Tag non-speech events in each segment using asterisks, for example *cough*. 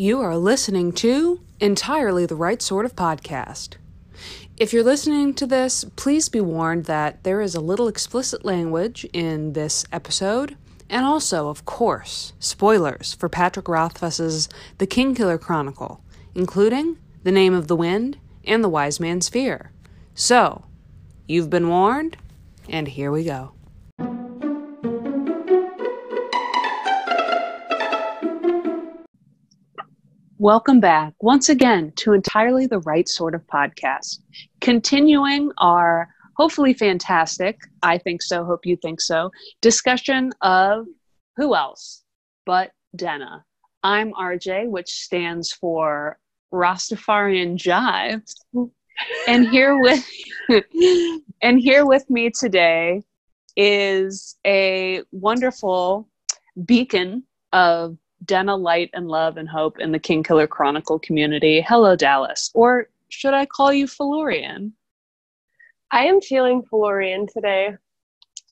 You are listening to Entirely the Right Sort of Podcast. If you're listening to this, please be warned that there is a little explicit language in this episode, and also, of course, spoilers for Patrick Rothfuss's The Kingkiller Chronicle, including The Name of the Wind and The Wise Man's Fear. So, you've been warned, and here we go. Welcome back once again to Entirely the Right Sort of Podcast. Continuing our hopefully fantastic, I think so, hope you think so, discussion of who else but Denna. I'm RJ, which stands for Rastafarian Jive. And here with *laughs* and here with me today is a wonderful beacon of Denna light and love and hope in the Kingkiller Chronicle community. Hello, Dallas. Or should I call you Felurian? I am feeling Felurian today.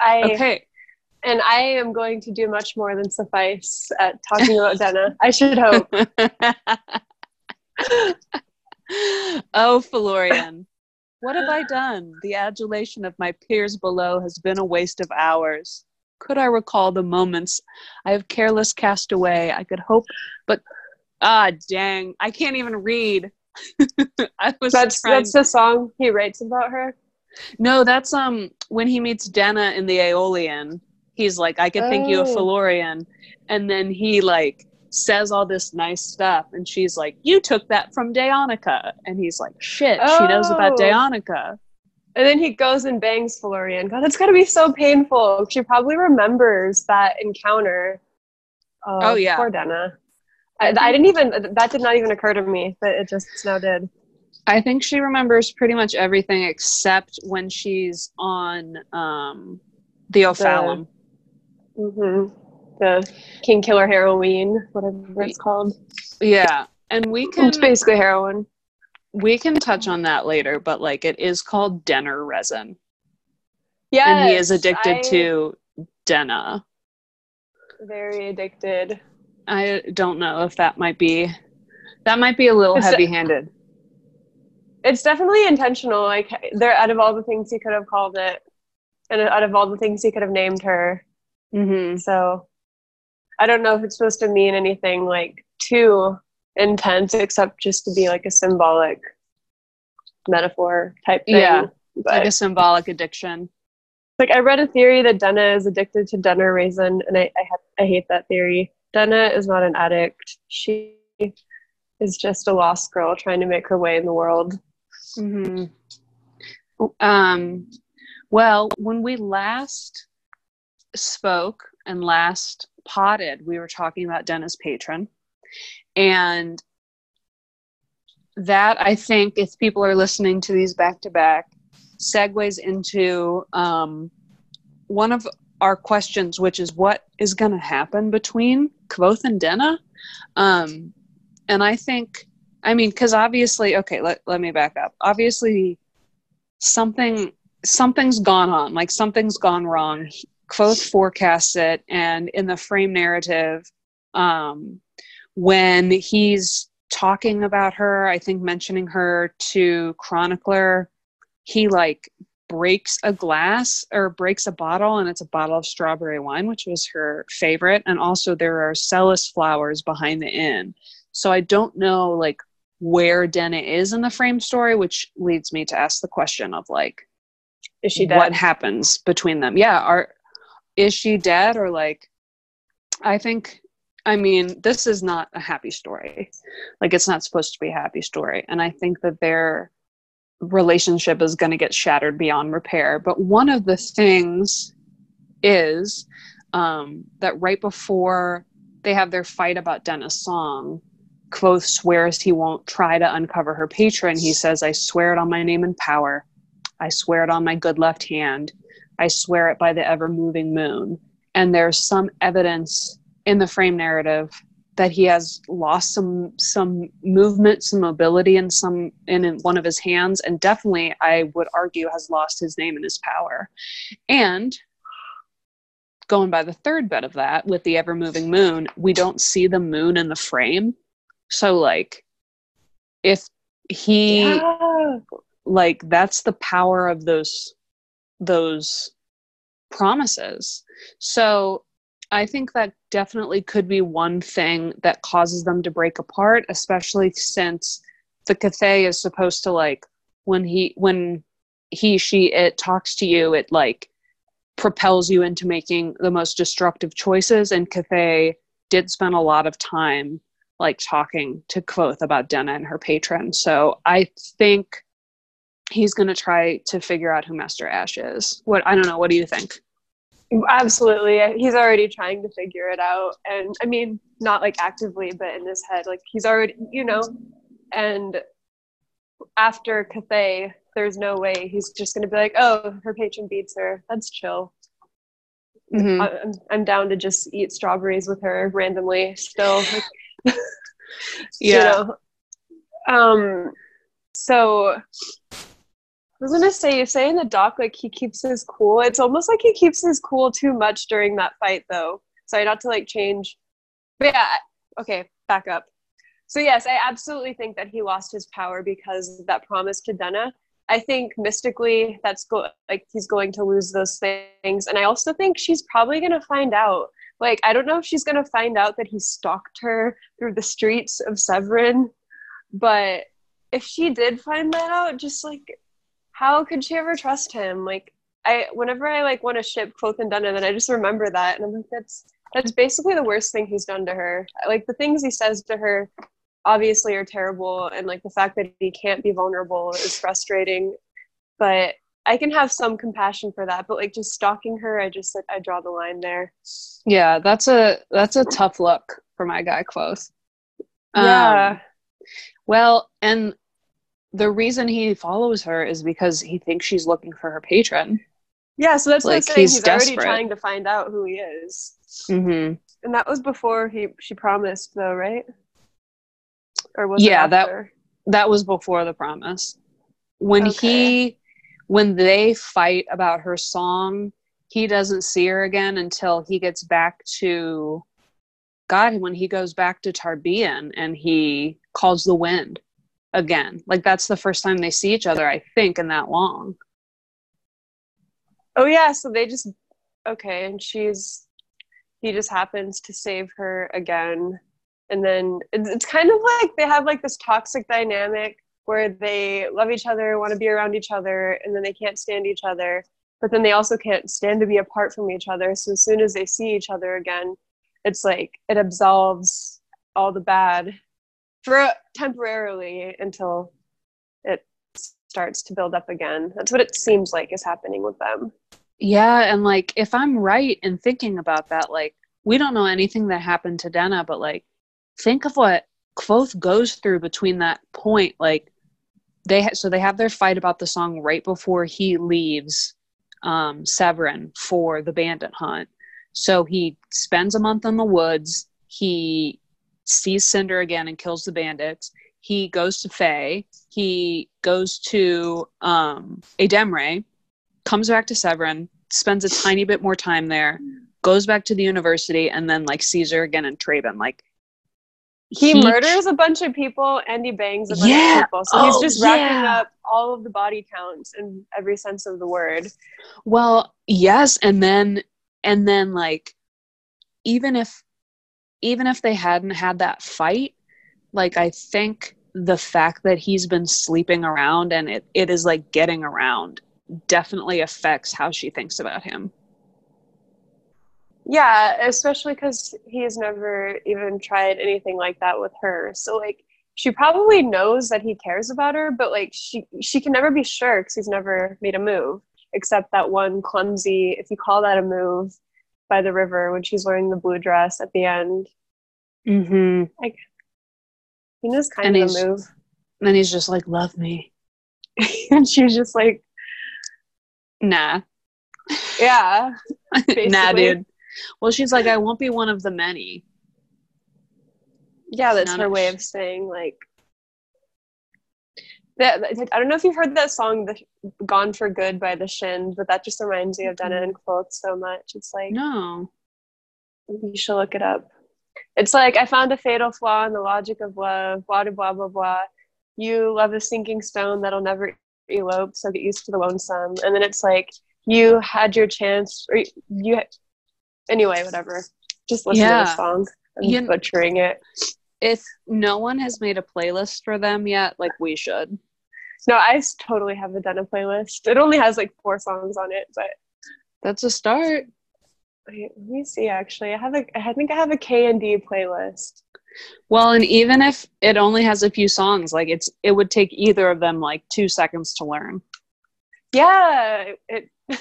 I Okay. and I am going to do much more than suffice at talking about Denna. I should hope. *laughs* oh, Felurian. What have I done? The adulation of my peers below has been a waste of hours. Could I recall the moments I have careless cast away? I could hope, but ah, dang, I can't even read. *laughs* I was That's trying- that's the song he writes about her. no, that's um when he meets Denna in the Eolian. He's like, I could think you a Oh. And then he like says all this nice stuff, and she's like, "You took that from Daeonica," and he's like, "Shit, she knows about Oh. Daeonica." And then he goes and bangs Felurian. God, that's gotta be so painful. She probably remembers that encounter. Uh, Oh, yeah. poor Denna. I, I didn't even that did not even occur to me, but it just now did. I think she remembers pretty much everything except when she's on um, the Ophalum. hmm The King Killer Heroine, whatever it's called. Yeah, and we can It's basically heroin. We can touch on that later, but like it is called Denner resin, Yeah, and he is addicted to Denna. very addicted. I don't know if that might be that might be a little It's- heavy-handed. It's definitely intentional. Like there, out of all the things he could have called it, and out of all the things he could have named her, Mm-hmm. so I don't know if it's supposed to mean anything like too intense, except just to be like a symbolic metaphor type thing. Yeah, but Like a symbolic addiction. like I read a theory that Denna is addicted to Denner resin, and I I, I hate that theory. Denna is not an addict. She is just a lost girl trying to make her way in the world. hmm Um, well, when we last spoke and last potted, we were talking about Denna's Patron. And that, I think, if people are listening to these back to back, segues into um, one of our questions, which is what is going to happen between Kvothe and Denna? Um, and I think I mean, because obviously, okay, let, let me back up. Obviously, something something's gone on, like something's gone wrong. Kvothe forecasts it, and in the frame narrative, um, when he's talking about her, I think mentioning her to Chronicler, he like breaks a glass or breaks a bottle, and it's a bottle of strawberry wine, which was her favorite. And also, there are selas flowers behind the inn. So I don't know like where Denna is in the frame story, which leads me to ask the question of like Is she dead? what happens between them. Yeah, are is she dead or like I think I mean, this is not a happy story. Like it's not supposed to be a happy story. And I think that their relationship is going to get shattered beyond repair. But one of the things is um, that right before they have their fight about Denna's song, Kvothe swears he won't try to uncover her patron. He says, I swear it on my name and power. I swear it on my good left hand. I swear it by the ever moving moon. And there's some evidence in the frame narrative that he has lost some some movement, some mobility in some in, one of his hands, and definitely I would argue has lost his name and his power. And going by the third bit of that with the ever moving moon, we don't see the moon in the frame. So like if he yeah. like that's the power of those those promises. So I think that definitely could be one thing that causes them to break apart, especially since the Cthaeh is supposed to like when he when he she it talks to you, it like propels you into making the most destructive choices. And Cthaeh did spend a lot of time like talking to Kvothe about Denna and her patron. So I think he's going to try to figure out who Master Ash is. What I don't know. What do you think? Absolutely. He's already trying to figure it out. And I mean, not like actively, but in his head, like he's already, you know, and after Cthaeh, there's no way he's just going to be like, oh, her patron beats her. That's chill. Mhm. I'm, I'm down to just eat strawberries with her randomly still. Like, *laughs* you Yeah. know. Um, so I was gonna say, you say in the doc like he keeps his cool. It's almost like he keeps his cool too much during that fight, though. Sorry, not to like change. But yeah, okay, back up. So yes, I absolutely think that he lost his power because of that promise to Denna. I think mystically that's go- like he's going to lose those things, and I also think she's probably gonna find out. Like I don't know if she's gonna find out that he stalked her through the streets of Severen, but if she did find that out, just like how could she ever trust him? Like I whenever I like want to ship Kvothe and Denna, then I just remember that and I'm like, that's that's basically the worst thing he's done to her. Like the things he says to her obviously are terrible and like the fact that he can't be vulnerable is frustrating. But I can have some compassion for that, but like just stalking her, I just like I draw the line there. Yeah, that's a that's a tough look for my guy Kvothe. Yeah. Um, well, and the reason he follows her is because he thinks she's looking for her patron. Yeah, so that's Like, what I'm saying. he's He's, already trying to find out who he is. Mm-hmm. And that was before he she promised though, right? Or was Yeah, it that- That was before the promise. When Okay. he when they fight about her song, he doesn't see her again until he gets back to God when he goes back to Tarbean and he calls the wind again. Like that's the first time they see each other, I think, in that long. Oh yeah, so they just okay, and she's he just happens to save her again. And then it's, it's kind of like they have like this toxic dynamic where they love each other, want to be around each other, and then they can't stand each other. But then they also can't stand to be apart from each other. So as soon as they see each other again, it's like it absolves all the bad for temporarily until it starts to build up again. That's what it seems like is happening with them. Yeah, and like if I'm right in thinking about that, like we don't know anything that happened to Denna, but like think of what Kvothe goes through between that point. Like they ha- so they have their fight about the song right before he leaves um, Severen for the bandit hunt. So he spends a month in the woods. He sees Cinder again and kills the bandits. He goes to Fae. He goes to um, Ademre, comes back to Severen, spends a tiny bit more time there, goes back to the university, and then like sees her again in Trebon. Like he, murders a bunch of people and he bangs a bunch Yeah. of people. So he's Oh, just racking yeah. up all of the body counts in every sense of the word. Well, yes, and then and then like even if even if they hadn't had that fight, like I think the fact that he's been sleeping around and it, it is like getting around definitely affects how she thinks about him. Yeah, especially because he's never even tried anything like that with her. So like she probably knows that he cares about her, but like she she can never be sure because he's never made a move except that one clumsy, if you call that a move, by the river when she's wearing the blue dress at the end. Mm-hmm. Like he knows kind And of he's- move, And then he's just like, "Love me." *laughs* and she's just like, Nah, yeah. *laughs* nah, dude. Well, she's like, "I won't be one of the many." Yeah, that's her way of saying like that. I don't know if you've heard that song, "The Gone for Good" by the Shins, but that just reminds me of Denna mm-hmm. and Kvothe so much. It's like No. you should look it up. It's like I found a fatal flaw in the logic of love. Blah blah blah blah. blah. You love a sinking stone that'll never elope, so get used to the lonesome. And then it's like you had your chance, or you. Anyway, whatever. Just listen Yeah. to the song. I'm You- butchering it. If no one has made a playlist for them yet, like we should. No, I totally have a Denna playlist. It only has like four songs on it, but That's a start. wait, let me see. Actually, I have a. I think I have a K and D playlist. Well, and even if it only has a few songs, like it's it would take either of them like two seconds to learn Yeah, it. *laughs*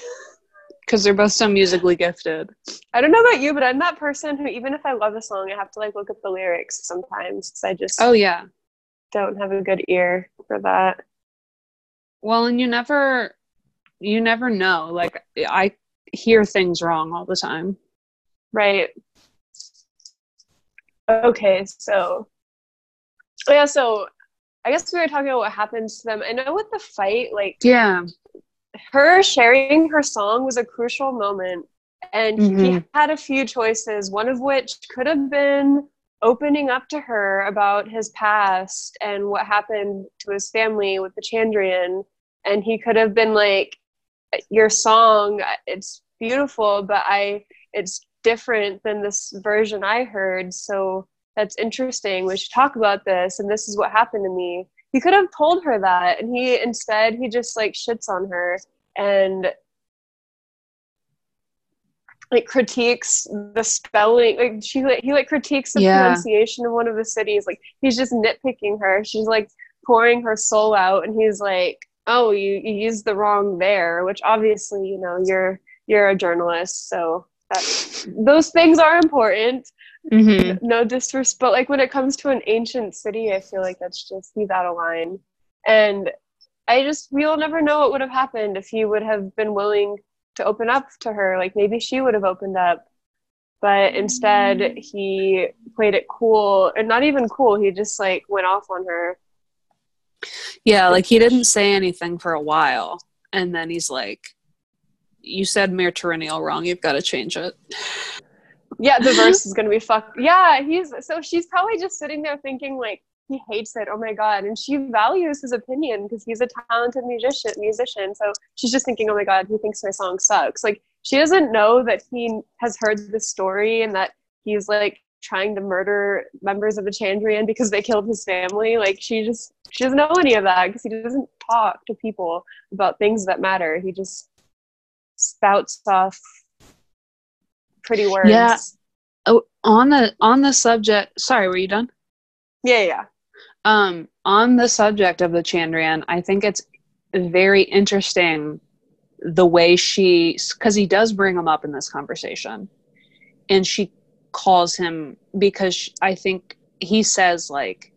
because they're both so musically gifted. I don't know about you, but I'm that person who, even if I love a song, I have to like look up the lyrics sometimes because I just Oh yeah. don't have a good ear for that. Well, and you never you never know. Like I hear things wrong all the time. Right. Okay, so oh, yeah, so I guess we were talking about what happens to them. I know with the fight, like Yeah. her sharing her song was a crucial moment and he Mhm. had a few choices one of which could have been opening up to her about his past and what happened to his family with the chandrian and he could have been like your song it's beautiful but i it's different than this version i heard so that's interesting. We should talk about this. And this is what happened to me. He could have told her that and he instead he just like shits on her and like critiques the spelling like she like he like critiques the Yeah. pronunciation of one of the cities. Like he's just nitpicking her. She's like pouring her soul out and he's like oh you, you used the wrong there which obviously you know you're you're a journalist so that, those things are important. Mm-hmm. no disrespect but like when it comes to an ancient city i feel like that's just he's out of line and i just we'll never know what would have happened if he would have been willing to open up to her. Like maybe she would have opened up but instead he played it cool and not even cool he just like went off on her Yeah, like he didn't say anything for a while, and then he's like, "You said Myr Tariniel wrong. You've got to change it." yeah the verse is *laughs* gonna be fucked yeah he's so she's probably just sitting there thinking like he hates it oh my god and she values his opinion because he's a talented musician musician so she's just thinking oh my god he thinks my song sucks like she doesn't know that he has heard this story and that he's like trying to murder members of the chandrian because they killed his family like she just she doesn't know any of that because he doesn't talk to people about things that matter he just spouts off pretty words Yeah. Oh, on the on the subject. Sorry, were you done? yeah yeah Um, on the subject of the Chandrian, I think it's very interesting the way she, because he does bring him up in this conversation, and she calls him because sh- I think he says like,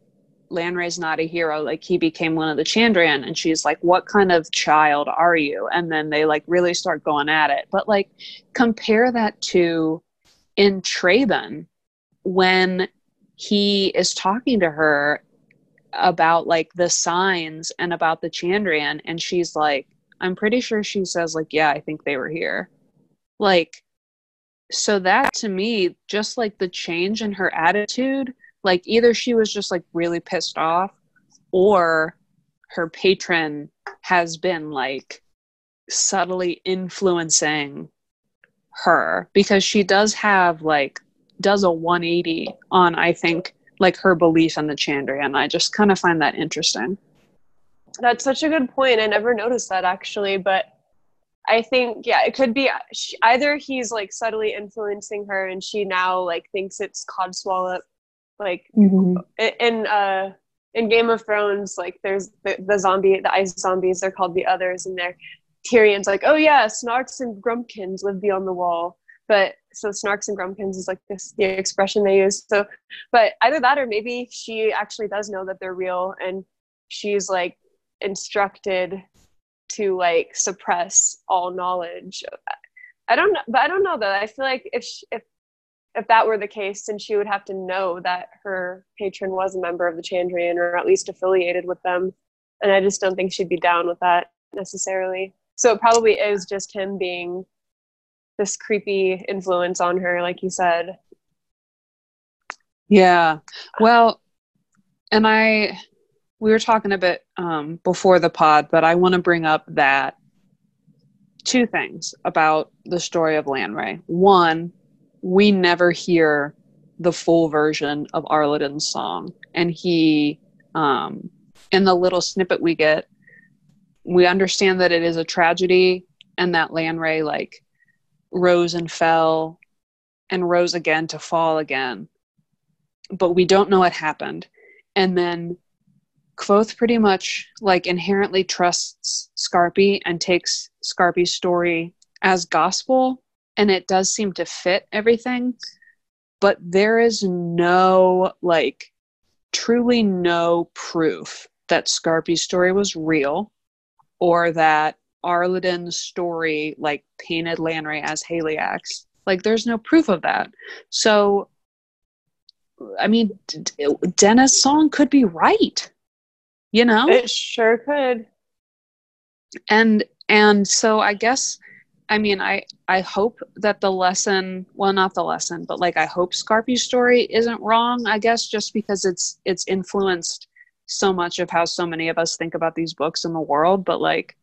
Lanre's not a hero. Like he became one of the Chandrian, and she's like, "What kind of child are you?" And then they like really start going at it. But like, compare that to in Trebon when he is talking to her about like the signs and about the Chandrian and she's like I'm pretty sure she says like yeah I think they were here like so that to me just like the change in her attitude like either she was just like really pissed off or her patron has been like subtly influencing her because she does have like does a 180 on I think like her belief in the Chandrian. I just kind of find that interesting. That's such a good point. I never noticed that actually, but I think yeah, it could be sh- either he's like subtly influencing her, and she now like thinks it's Codswallop. Like i- in uh in Game of Thrones, like there's the, the zombie, the ice zombies. They're called the Others, and they're Tyrion's like, oh yeah, Snarks and Grumpkins live beyond the wall. But so Snarks and Grumpkins is like this the expression they use. So, but either that or maybe she actually does know that they're real, and she's like instructed to like suppress all knowledge. I don't know, but I don't know though. I feel like if sh if if that were the case, then she would have to know that her patron was a member of the Chandrian or at least affiliated with them. And I just don't think she'd be down with that necessarily. So it probably is just him being this creepy influence on her, like you said. Yeah. Well, and I we were talking a bit um, before the pod, but I want to bring up that two things about the story of Lanre. One, we never hear the full version of Arliden's song, and he, um, in the little snippet we get, we understand that it is a tragedy and that Lanre like rose and fell and rose again to fall again. But we don't know what happened. And then Kvothe pretty much like inherently trusts Skarpi and takes Skarpi's story as gospel and it does seem to fit everything but there is no like truly no proof that Skarpi's story was real or that Arliden's story like painted Lanre as Haliax. Like there's no proof of that. So I mean D- Denna's song could be right. You know? It sure could. And and so I guess I mean, I I hope that the lesson, well, not the lesson, but like I hope Skarpi's story isn't wrong. I guess just because it's it's influenced so much of how so many of us think about these books in the world. But like,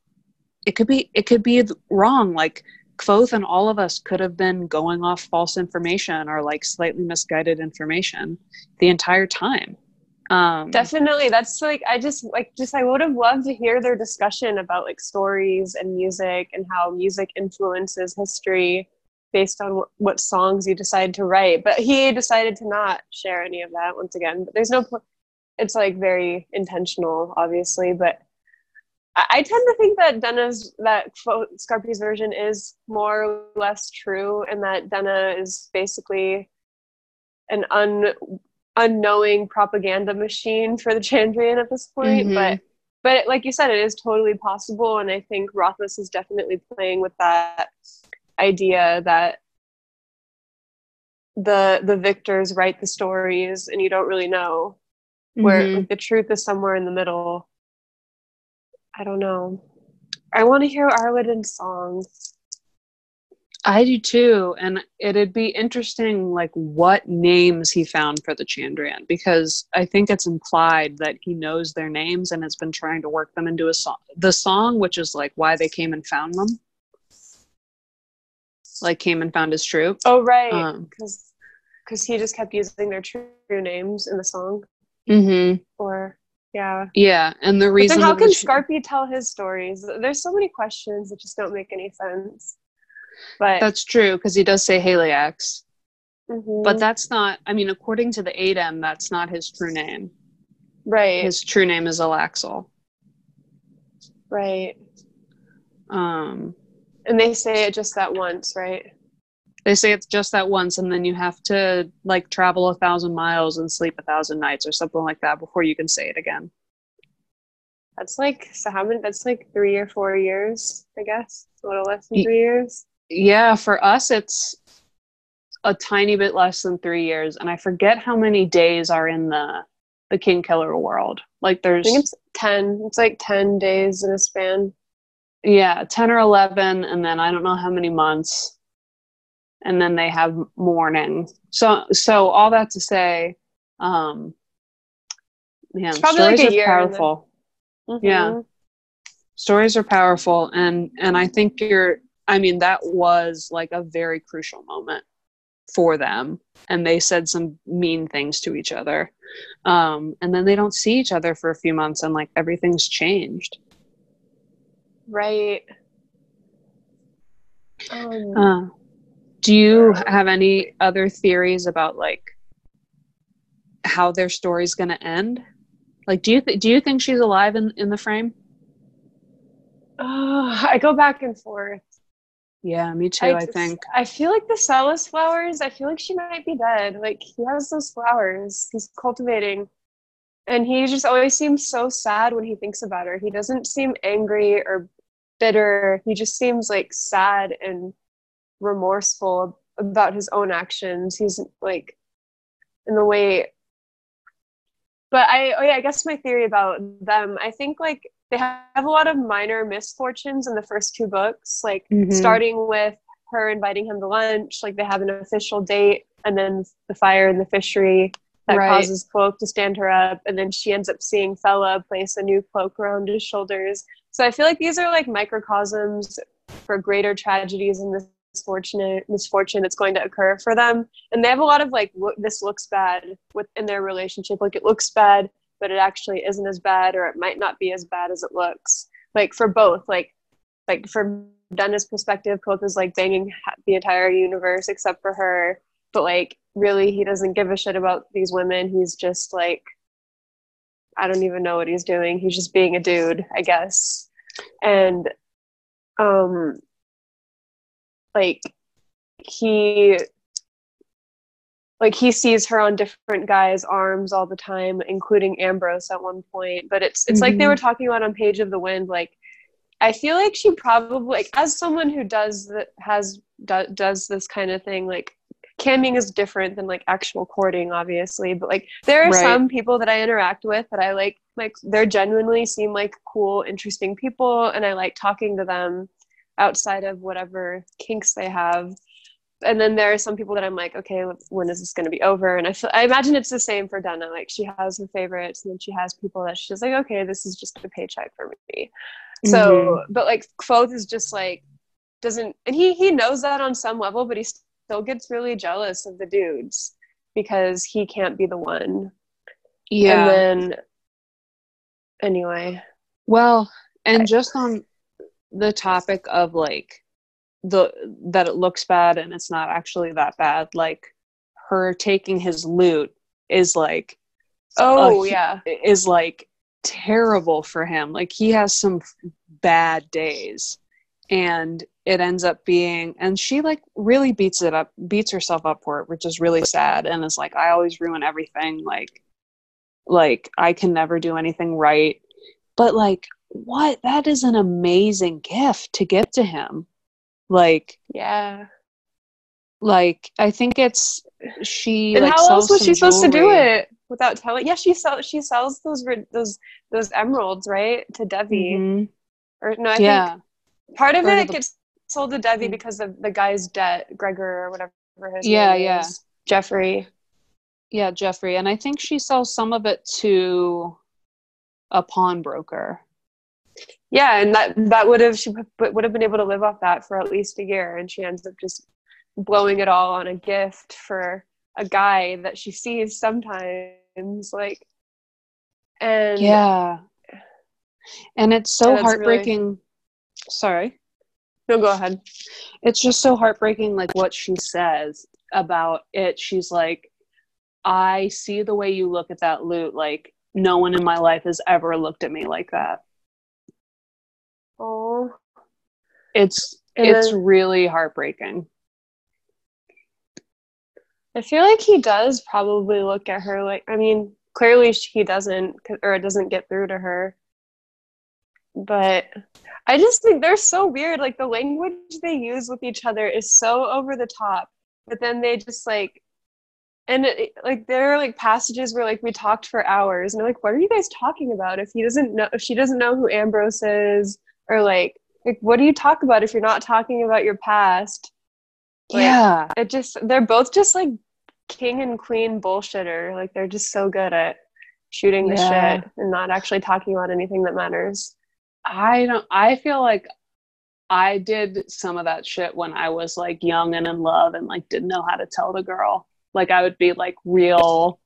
it could be it could be wrong. Like Kvothe and all of us could have been going off false information or like slightly misguided information the entire time. Um, Definitely. That's like, I just like, just, I would have loved to hear their discussion about like stories and music and how music influences history based on what, what songs you decide to write. But he decided to not share any of that once again. But there's no, it's like very intentional, obviously. But I, tend to think that Denna's, that Skarpi's version is more or less true and that Denna is basically an un unknowing propaganda machine for the Chandrian at this point. Mm-hmm. But but like you said, it is totally possible, and I think Rothfuss is definitely playing with that idea that the the victors write the stories, and you don't really know where mm-hmm. like, the truth is somewhere in the middle. I don't know. I want to hear Arliden's songs. I do too. And it'd be interesting, like, what names he found for the Chandrian, because I think it's implied that he knows their names and has been trying to work them into a song. The song, which is like why they came and found them, like, came and found his troop. Oh, right. Because um, because he just kept using their true names in the song. Mm-hmm. Or, yeah. Yeah. And the reason. But then how can Skarpi tell his stories? There's so many questions that just don't make any sense. But that's true because he does say Haliax. Mm-hmm. But that's not. I mean, according to the Adem, that's not his true name. Right. His true name is Alaxel. Right. Um. And they say it just that once, right? They say it's just that once, and then you have to like travel a thousand miles and sleep a thousand nights or something like that before you can say it again. That's like so how many? That's like three or four years, I guess. A little less than three years yeah, for us, it's a tiny bit less than three years, and I forget how many days are in the the Kingkiller world. Like there's, I think it's ten. It's like ten days in a span. Yeah, ten or eleven, and then I don't know how many months, and then they have mourning. So, so all that to say, um, man, stories like are powerful. Mm-hmm. Yeah, stories are powerful, and and I think you're I mean, that was like a very crucial moment for them. And they said some mean things to each other. Um, and then they don't see each other for a few months and like everything's changed. Right. Um, uh, do you have any other theories about like how their story's going to end? Like, do you th- do you think she's alive in in the frame? Uh, I go back and forth. Yeah, me too, I, I think. I feel like the selas flowers, I feel like she might be dead. Like he has those flowers he's cultivating. And he just always seems so sad when he thinks about her. He doesn't seem angry or bitter. He just seems like sad and remorseful about his own actions. He's like in the way but I oh yeah, I guess my theory about them, I think like they have a lot of minor misfortunes in the first two books, like mm-hmm. starting with her inviting him to lunch, like they have an official date, and then the fire in the fishery, that Right. causes Kvothe to stand her up, and then she ends up seeing Fella place a new cloak around his shoulders. So I feel like these are like microcosms for greater tragedies and misfortune misfortune that's going to occur for them. And they have a lot of like this looks bad within their relationship. Like it looks bad, but it actually isn't as bad, or it might not be as bad as it looks. Like for both, like like from Denna's perspective, Kvothe is like banging the entire universe except for her. But like really, he doesn't give a shit about these women. He's just like I don't even know what he's doing. He's just being a dude, I guess. And um like he like he sees her on different guys' arms all the time, including Ambrose at one point. But it's it's like they were mm-hmm. talking about on Page of the Wind. Like I feel like she probably like as someone who does that has do, does this kind of thing like camming is different than like actual courting obviously but like there are Right. some people that i interact with that i like like they're genuinely seem like cool interesting people and i like talking to them outside of whatever kinks they have and then there are some people that i'm like okay when is this going to be over? And i feel i imagine it's the same for Denna. like she has her favorites and then she has people that she's like okay this is just a paycheck for me. So mm-hmm. but like Kvothe is just like doesn't and he he knows that on some level but he still gets really jealous of the dudes because he can't be the one. Yeah. and then anyway. Well, and I- just on the topic of like the that it looks bad and it's not actually that bad, like her taking his lute is like oh hu- yeah. is like terrible for him. Like he has some bad days and it ends up being and she like really beats it up beats herself up for it which is really sad and is like i always ruin everything like like i can never do anything right. But like what? That is an amazing gift to give to him like yeah like i think it's she and like how else was she supposed to do it without telling yeah she sells she sells those those those emeralds right to devi Mhm. or no I yeah think part of Or it the- gets sold to devi Mm. because of the guy's debt gregor or whatever his Yeah, name yeah. is. jeffrey Yeah, Jeffrey. And I think she sells some of it to a pawnbroker. Yeah and that that would have she would have been able to live off that for at least a year and she ends up just blowing it all on a gift for a guy that she sees sometimes like and Yeah. And it's so heartbreaking. Sorry. no go ahead It's just so heartbreaking, like what she says about it. She's like, I see the way you look at that lute. Like, no one in my life has ever looked at me like that. oh It's And it's then- really heartbreaking. I feel like he does probably look at her like I mean clearly he doesn't or it doesn't get through to her. But I just think they're so weird like the language they use with each other is so over the top but then they just like and it, like there are like passages where like we talked for hours and I'm like what are you guys talking about? If he doesn't know if she doesn't know who Ambrose is or like like what do you talk about if you're not talking about your past Like, yeah. it just they're both just like king and queen bullshitter like they're just so good at shooting the Yeah. shit and not actually talking about anything that matters I don't I feel like I did some of that shit when I was like young and in love and like didn't know how to tell the girl. Like I would be like real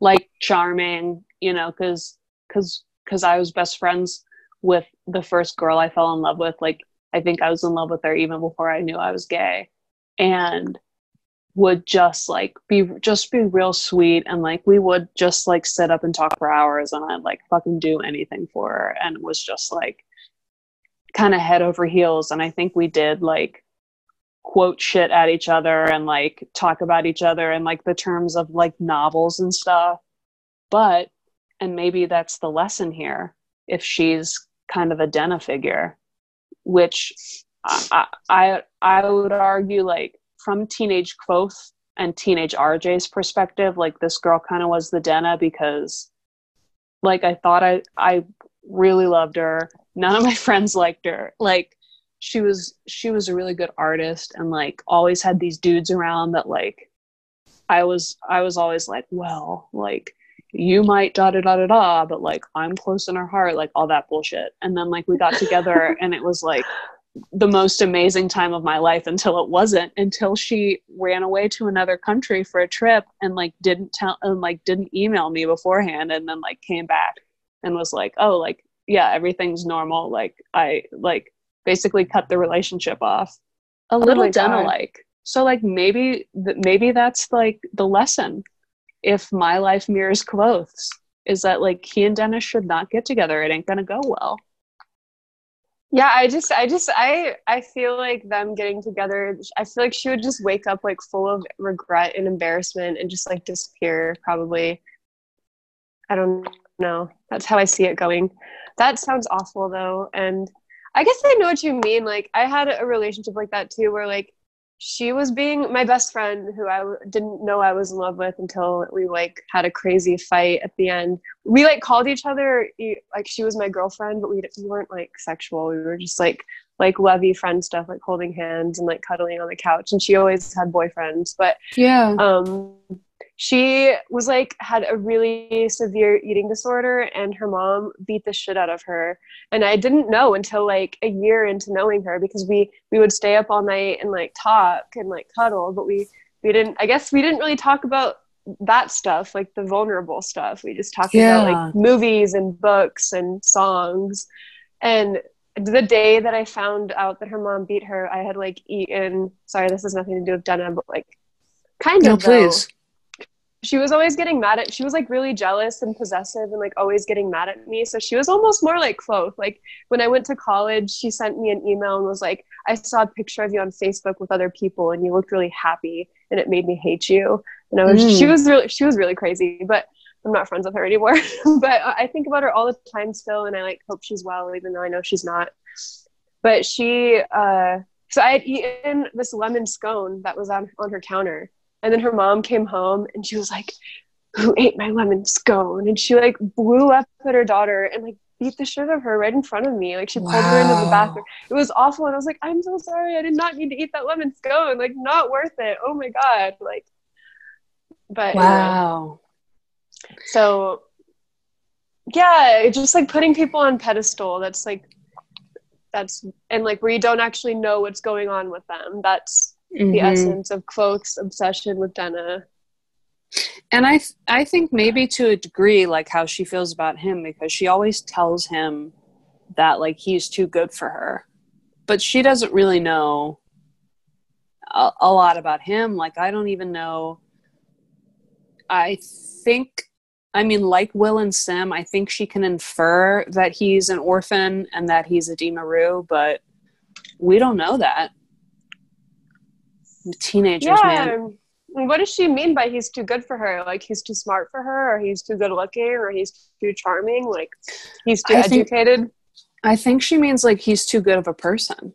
like charming, you know, cuz cuz cuz I was best friends with the first girl I fell in love with. Like I think I was in love with her even before I knew I was gay. And would just like be just be real sweet and like we would just like sit up and talk for hours and I'd like fucking do anything for her and was just like kind of head over heels and I think we did like quote shit at each other and like talk about each other and like the terms of like novels and stuff but and maybe that's the lesson here if she's kind of a Denna figure which I I I would argue like from teenage Kvothe and teenage RJ's perspective, like this girl kind of was the Denna because like I thought I I really loved her. None of my *laughs* friends liked her. Like she was she was a really good artist and like always had these dudes around that like I was I was always like, well, like you might da da da da da, but like I'm close in her heart, like all that bullshit. And then like we got together *laughs* and it was like the most amazing time of my life until it wasn't until she ran away to another country for a trip and like didn't tell and like didn't email me beforehand and then like came back and was like oh like yeah everything's normal like i like basically cut the relationship off a little God. Denna like so like maybe th- maybe that's like the lesson if my life mirrors Kvothe's is that like he and Dennis should not get together it ain't gonna go well Yeah, I just, I just, I, I feel like them getting together. I feel like she would just wake up like full of regret and embarrassment and just like disappear. Probably. I don't know. That's how I see it going. That sounds awful though, and I guess I know what you mean. Like I had a relationship like that too, where like she was being my best friend who I didn't know I was in love with until we like had a crazy fight at the end. We like called each other like she was my girlfriend, but we, we weren't like sexual. We were just like like lovey friend stuff, like holding hands and like cuddling on the couch. And she always had boyfriends, but yeah. um she was like had a really severe eating disorder and her mom beat the shit out of her. And i didn't know until like a year into knowing her because we we would stay up all night and like talk and like cuddle but we we didn't i guess we didn't really talk about that stuff like the vulnerable stuff. We just talked about like movies and books and songs. And the day that i found out that her mom beat her i had like eaten sorry this has nothing to do with Denna, but like kind no of though please she was always getting mad at she was like really jealous and possessive and like always getting mad at me so she was almost more like Kvothe. like when i went to college she sent me an email and was like i saw a picture of you on facebook with other people and you looked really happy and it made me hate you and i was Mm. she was really she was really crazy but i'm not friends with her anymore *laughs* but i think about her all the time still and i like hope she's well even though i know she's not but she uh so i had eaten this lemon scone that was on on her counter and then her mom came home and she was like, Who ate my lemon scone? And she like blew up at her daughter and like beat the shit out of her right in front of me. Like she pulled her into the bathroom. It was awful. And I was like, I'm so sorry. I did not need to eat that lemon scone. Like, not worth it. Oh my God. Like, but anyway. So yeah, just like putting people on pedestal. That's like, that's, and like where you don't actually know what's going on with them. That's the Mhm. essence of Kvothe's obsession with Denna. and i th- i think maybe to a degree like how she feels about him because she always tells him that like he's too good for her but she doesn't really know a, a lot about him like i don't even know i think i mean like will and sim i think she can infer that he's an orphan and that he's Edema Ruh but we don't know that teenagers man What does she mean by he's too good for her? Like he's too smart for her, or he's too good looking, or he's too charming? Like he's too I think- educated? i think she means like he's too good of a person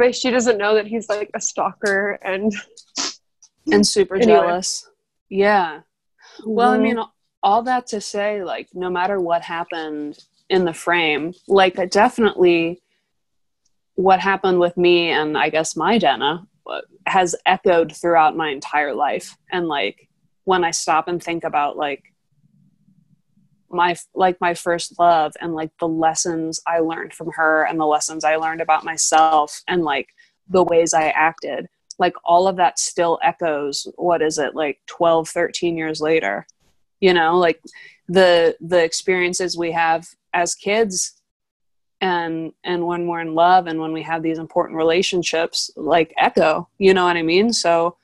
But she doesn't know that he's like a stalker and. and super *laughs* Anyway. jealous. Yeah. Well, I mean, all that to say, like, no matter what happened in the frame, like, I definitely what happened with me and I guess my Denna uh, has echoed throughout my entire life. And, like, when I stop and think about, like, my like my first love and like the lessons I learned from her and the lessons I learned about myself and like the ways I acted like all of that still echoes what is it like 12 13 years later you know? Like the the experiences we have as kids and and when we're in love and when we have these important relationships like echo you know what i mean? So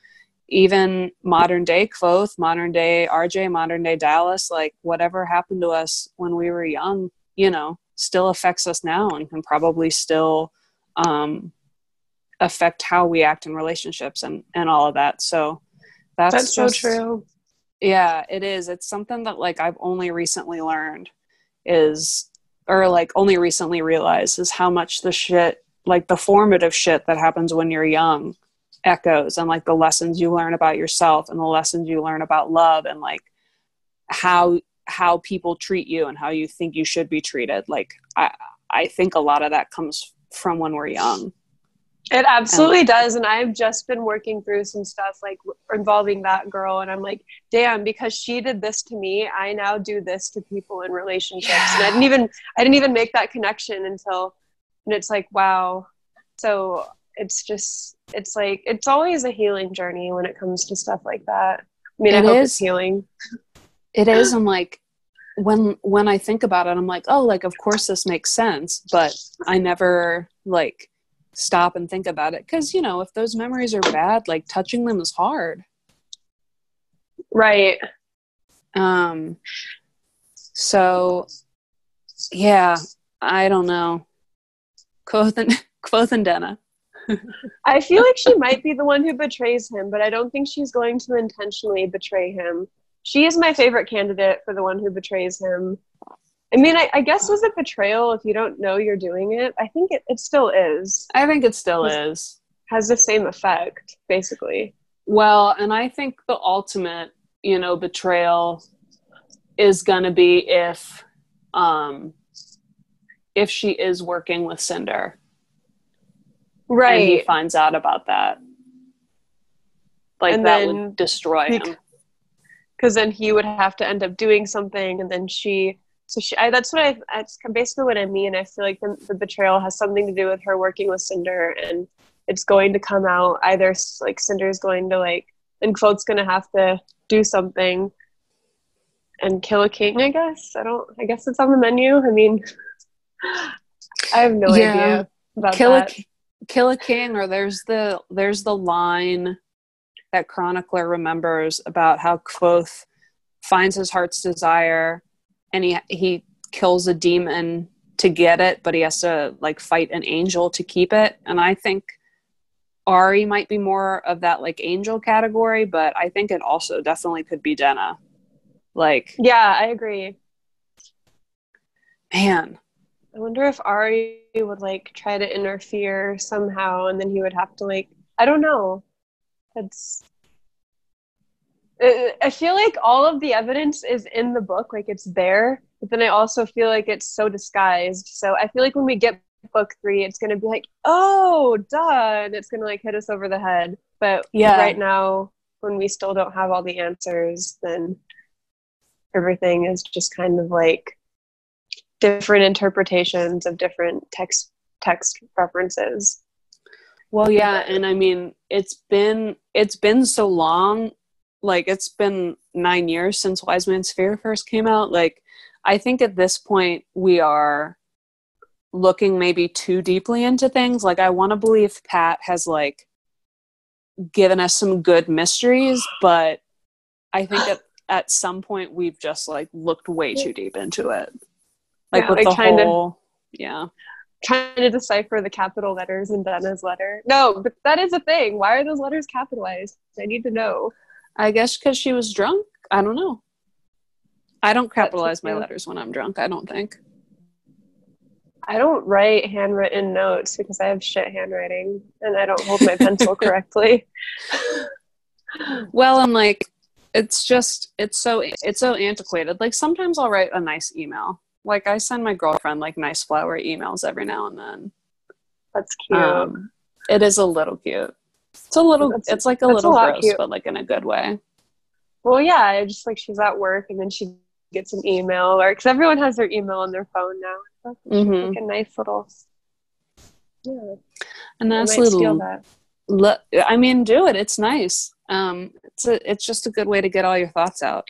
even modern day Kvothe, modern day RJ, modern day Dallas, like whatever happened to us when we were young, you know, still affects us now and can probably still um, affect how we act in relationships and, and all of that. So that's, That's so true. Yeah, it is. It's something that like I've only recently learned is, or like only recently realized is how much the shit, like the formative shit that happens when you're young echoes and like the lessons you learn about yourself and the lessons you learn about love and like how how people treat you and how you think you should be treated like i i think a lot of that comes from when we're young It absolutely um, does. And I've just been working through some stuff like involving that girl. And I'm like, damn, because she did this to me, I now do this to people in relationships. Yeah. And I didn't even, I didn't even make that connection until, and it's like, wow. So it's just, it's like, it's always a healing journey when it comes to stuff like that. I mean, it I hope is. it's healing. It is. I'm like, when when I think about it, I'm like, oh, like of course this makes sense, but I never like stop and think about it because you know if those memories are bad, like touching them is hard. Right. Um. So, yeah, I don't know. Kvothe and *laughs* Kvothe and Denna. I feel like she might be the one who betrays him, but I don't think she's going to intentionally betray him she is my favorite candidate for the one who betrays him. I mean, I, I guess was it betrayal if you don't know you're doing it? I think it, it still is. I think it still is. Has the same effect, basically. Well, and I think the ultimate, you know, betrayal is going to be if um if she is working with Cinder. Right. And he finds out about that. Like and that would destroy him because then he would have to end up doing something and then she so she I, that's what i that's basically what i mean i feel like the, the betrayal has something to do with her working with cinder and it's going to come out either like cinder's going to like and Kvothe's going to have to do something and kill a king i guess i don't i guess it's on the menu i mean *laughs* i have no yeah. idea about kill that. a kill a king or there's the there's the line that chronicler remembers about how Kvothe finds his heart's desire and he he kills a demon to get it, but he has to like fight an angel to keep it. And I think Ari might be more of that like angel category, but I think it also definitely could be Denna. Like Yeah, I agree. Man. I wonder if Ari would like try to interfere somehow and then he would have to like I don't know it's I feel like all of the evidence is in the book, like it's there, but then I also feel like it's so disguised. So I feel like when we get book three, it's gonna be like, oh, done. It's gonna like hit us over the head. But yeah, right now, when we still don't have all the answers, then everything is just kind of like different interpretations of different text text references. Well, yeah, and I mean, it's been it's been so long. Like it's been nine years since Wise Man's Fear first came out. Like, I think at this point we are looking maybe too deeply into things. Like, I want to believe Pat has like given us some good mysteries, but I think at at some point we've just like looked way too deep into it. Like yeah, with like the whole, to, yeah trying to decipher the capital letters in Denna's letter. No, but that is a thing. Why are those letters capitalized? I need to know. I guess because she was drunk. I don't know. I don't capitalize my letters when I'm drunk. I don't think. I don't write handwritten notes because I have shit handwriting and I don't hold my pencil *laughs* correctly. well, I'm like, it's just it's so it's so antiquated. Like sometimes I'll write a nice email like I send my girlfriend like nice flower emails every now and then. That's cute. Um, it is a little cute. It's a little. That's, it's like a little a gross, cute. but like in a good way. Well, yeah, just like she's at work and then she gets an email, or because everyone has their email on their phone now. That's mm-hmm. like a nice little. Yeah. And that's a nice little. That. Look, I mean, do it. It's nice. Um, it's a, it's just a good way to get all your thoughts out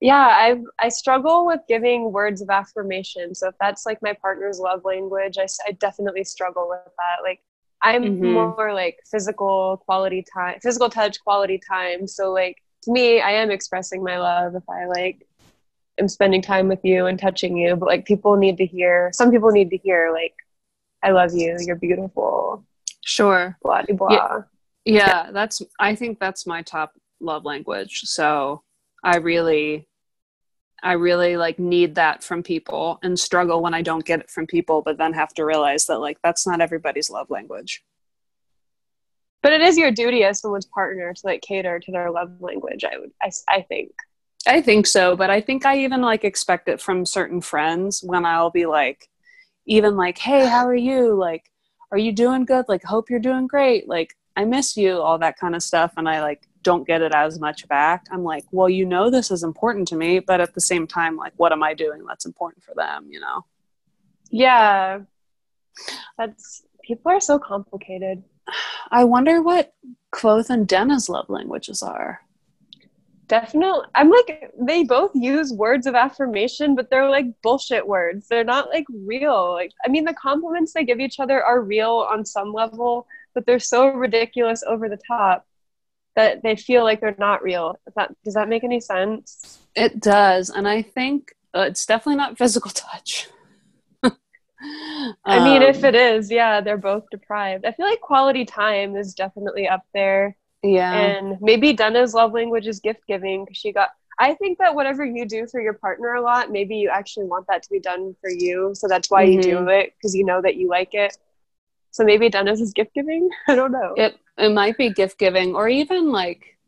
yeah i i struggle with giving words of affirmation so if that's like my partner's love language i, I definitely struggle with that like i'm mm-hmm. more like physical quality time physical touch quality time. So like to me i am expressing my love if i like am spending time with you and touching you. But like people need to hear some people need to hear like i love you you're beautiful. Sure. Blah blah yeah, yeah that's i think that's my top love language. So i really I really like need that from people and struggle when I don't get it from people, but then have to realize that like that's not everybody's love language. But it is your duty as someone's partner to like cater to their love language. I would, I, I think. I think so, but I think I even like expect it from certain friends when I'll be like, even like, hey, how are you? Like, are you doing good? Like, hope you're doing great. Like, I miss you, all that kind of stuff. And I like don't get it as much back. I'm like, well, you know, this is important to me, but at the same time, like, what am I doing that's important for them, you know? Yeah. That's people are so complicated. *sighs* I wonder what Kvothe and Denna's love languages are. Definitely. I'm like, they both use words of affirmation, but they're like bullshit words. They're not like real. Like, I mean, the compliments they give each other are real on some level, but they're so ridiculous over the top that they feel like they're not real. That, does that make any sense? It does. And I think uh, it's definitely not physical touch. I mean, if um, it is, yeah, they're both deprived. I feel like quality time is definitely up there. Yeah. And maybe Denna's love language is gift giving because she got. I think that whatever you do for your partner a lot, maybe you actually want that to be done for you. So that's why mm-hmm. you do mm-hmm. it because you know that you like it. So maybe Denna's is gift giving. *laughs* I don't know. It it might be gift giving or even like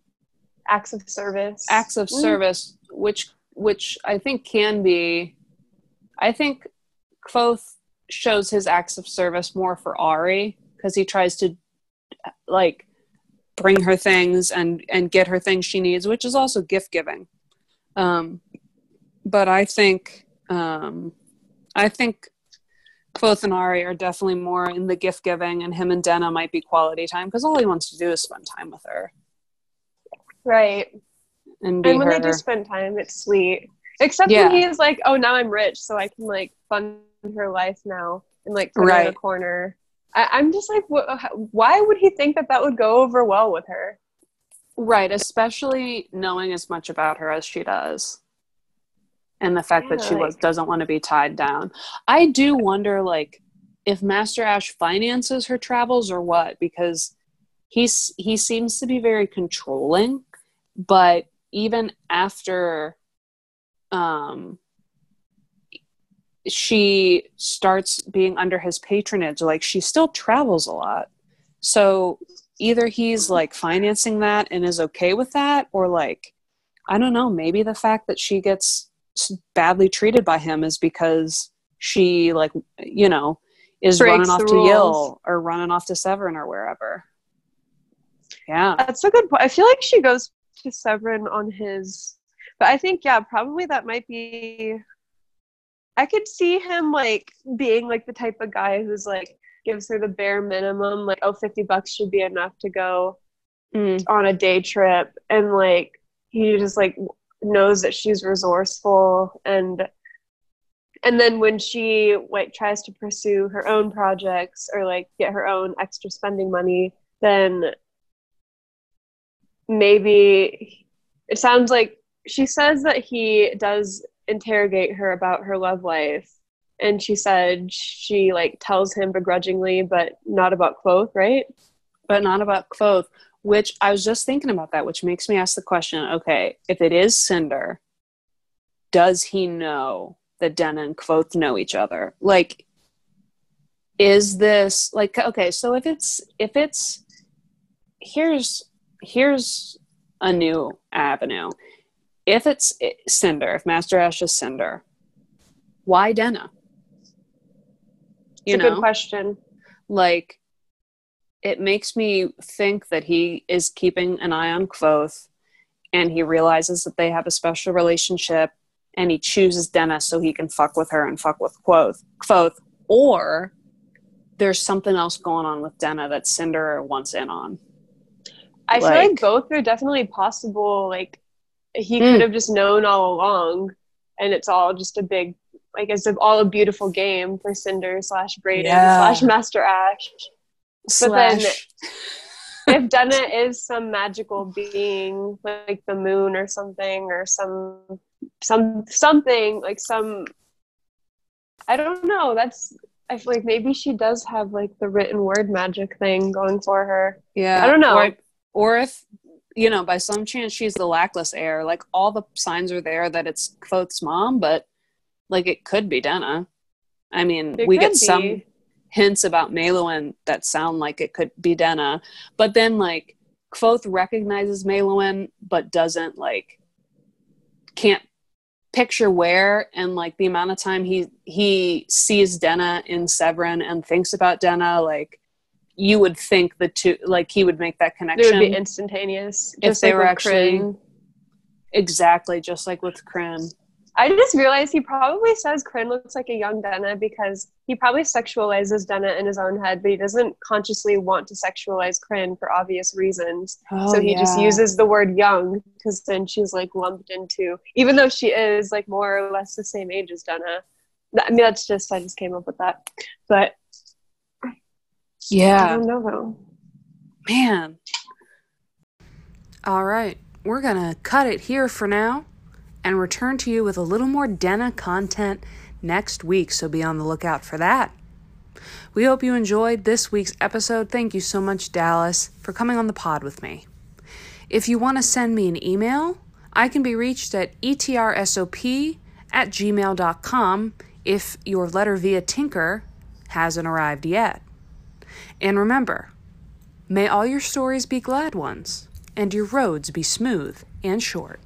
acts of service. Acts of mm. service, which which I think can be. I think Kvothe shows his acts of service more for Ari because he tries to like bring her things and and get her things she needs, which is also gift giving. Um, but I think um, I think both and Ari are definitely more in the gift giving, and him and Denna might be quality time because all he wants to do is spend time with her. Right. And, and when her. they do spend time, it's sweet. Except yeah. when he's like, "Oh, now I'm rich, so I can like fund her life now and like put right. her in a corner." I, am just like, wh- why would he think that that would go over well with her? Right, especially knowing as much about her as she does, and the fact yeah, that she like, was doesn't want to be tied down. I do wonder, like, if Master Ash finances her travels or what, because he's he seems to be very controlling, but even after um she starts being under his patronage like she still travels a lot so either he's like financing that and is okay with that or like i don't know maybe the fact that she gets badly treated by him is because she like you know is Breaks running off to Yll or running off to Severen or wherever. Yeah. That's a good point. I feel like she goes to Severen on his but I think yeah, probably that might be I could see him like being like the type of guy who's like gives her the bare minimum, like, oh, 50 bucks should be enough to go mm. on a day trip. And like, he just like knows that she's resourceful and and then when she like tries to pursue her own projects or like get her own extra spending money then maybe it sounds like she says that he does interrogate her about her love life and she said she like tells him begrudgingly but not about Kvothe, right? But not about Kvothe, which I was just thinking about that, which makes me ask the question, okay, if it is Cinder, does he know that Denna and Kvothe know each other? Like is this like okay, so if it's if it's here's here's a new avenue if it's Cinder, if Master Ash is Cinder, why Denna? You it's a know? good question. Like, it makes me think that he is keeping an eye on Kvothe and he realizes that they have a special relationship and he chooses Denna so he can fuck with her and fuck with Kvothe. Kvothe. Or there's something else going on with Denna that Cinder wants in on. I like, feel like both are definitely possible, like he mm. could have just known all along and it's all just a big like it's all a beautiful game for cinder slash Bredon yeah. slash master ash slash. but then if denna is some magical being like the moon or something or some some something like some i don't know that's i feel like maybe she does have like the written word magic thing going for her yeah i don't know or, or if you know, by some chance she's the Lackless heir. Like all the signs are there that it's Kvothe's mom, but like it could be Denna. I mean, it we get be. some hints about Meluan that sound like it could be Denna, but then like Kvothe recognizes Meluan, but doesn't like can't picture where and like the amount of time he he sees Denna in Severen and thinks about Denna, like you would think the two like he would make that connection. It would be instantaneous. if they like were actually Krin. exactly just like with Krin. I just realized he probably says Krin looks like a young Denna because he probably sexualizes Denna in his own head, but he doesn't consciously want to sexualize Krin for obvious reasons. Oh, so he just uses the word young because then she's like lumped into, even though she is like more or less the same age as Denna. I mean, that's just, I just came up with that. But yeah. I Yeah. don't know though. Man. All right, we're going to cut it here for now and return to you with a little more Denna content next week, so be on the lookout for that. We hope you enjoyed this week's episode. Thank you so much, Dallas, for coming on the pod with me. If you want to send me an email, I can be reached at etrsop at gmail.com if your letter via Tinker hasn't arrived yet. And remember, May all your stories be glad ones, and your roads be smooth and short.